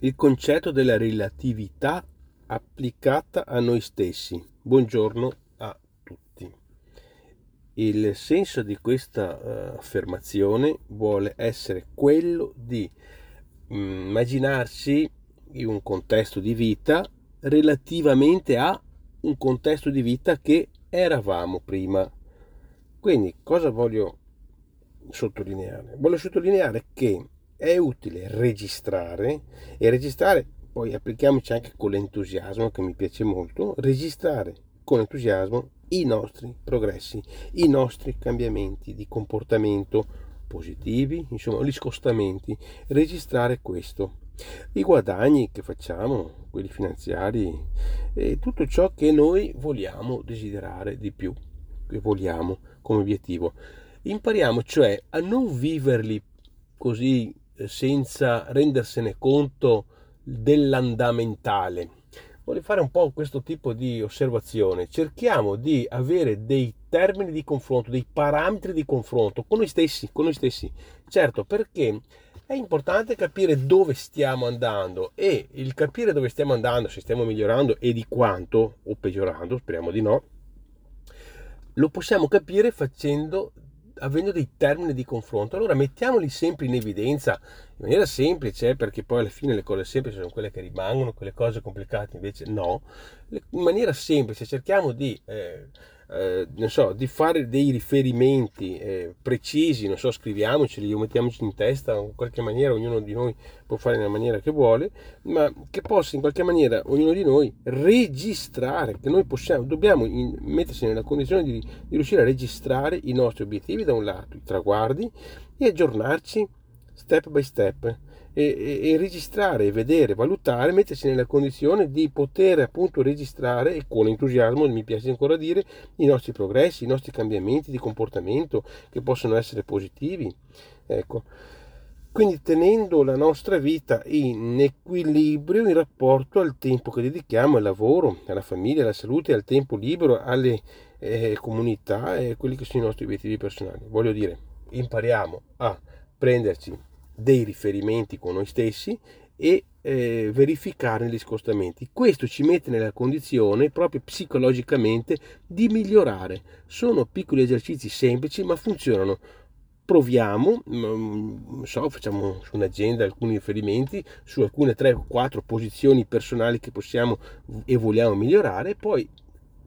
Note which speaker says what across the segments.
Speaker 1: il concetto della relatività applicata a noi stessi. Buongiorno a tutti. Il senso di questa uh, affermazione vuole essere quello di um, immaginarsi in un contesto di vita relativamente a un contesto di vita che eravamo prima. Quindi cosa voglio sottolineare? Voglio sottolineare che è utile registrare e registrare, poi applichiamoci anche con l'entusiasmo che mi piace molto, registrare con entusiasmo i nostri progressi, i nostri cambiamenti di comportamento positivi, insomma gli scostamenti, registrare questo. I guadagni che facciamo, quelli finanziari, e tutto ciò che noi vogliamo desiderare di più, che vogliamo come obiettivo. Impariamo cioè a non viverli così senza rendersene conto dell'andamentale. Voglio fare un po' questo tipo di osservazione. Cerchiamo di avere dei termini di confronto, dei parametri di confronto con noi stessi, con noi stessi. Certo, perché è importante capire dove stiamo andando e il capire dove stiamo andando, se stiamo migliorando e di quanto o peggiorando, speriamo di no, lo possiamo capire facendo avendo dei termini di confronto. Allora mettiamoli sempre in evidenza in maniera semplice, perché poi alla fine le cose semplici sono quelle che rimangono, quelle cose complicate invece no. In maniera semplice cerchiamo di eh, eh, so, di fare dei riferimenti eh, precisi, non so, scriviamoceli o mettiamoci in testa in qualche maniera, ognuno di noi può fare nella maniera che vuole, ma che possa in qualche maniera ognuno di noi registrare, che noi possiamo, dobbiamo in, mettersi nella condizione di, di riuscire a registrare i nostri obiettivi da un lato, i traguardi e aggiornarci step by step e, e, e, registrare, vedere, valutare, mettersi nella condizione di poter appunto registrare e con entusiasmo, mi piace ancora dire, i nostri progressi, i nostri cambiamenti di comportamento che possono essere positivi. Ecco. Quindi tenendo la nostra vita in equilibrio in rapporto al tempo che dedichiamo al lavoro, alla famiglia, alla salute, al tempo libero, alle eh, comunità e quelli che sono i nostri obiettivi personali. Voglio dire, impariamo a prenderci dei riferimenti con noi stessi e eh, verificare gli scostamenti. Questo ci mette nella condizione proprio psicologicamente di migliorare. Sono piccoli esercizi semplici ma funzionano. Proviamo, mm, so, facciamo su un'agenda alcuni riferimenti su alcune 3 o 4 posizioni personali che possiamo e vogliamo migliorare, poi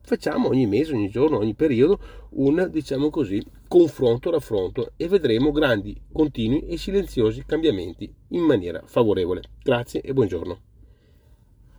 Speaker 1: facciamo ogni mese, ogni giorno, ogni periodo un, diciamo così, confronto, raffronto e vedremo grandi, continui e silenziosi cambiamenti in maniera favorevole. Grazie e buongiorno.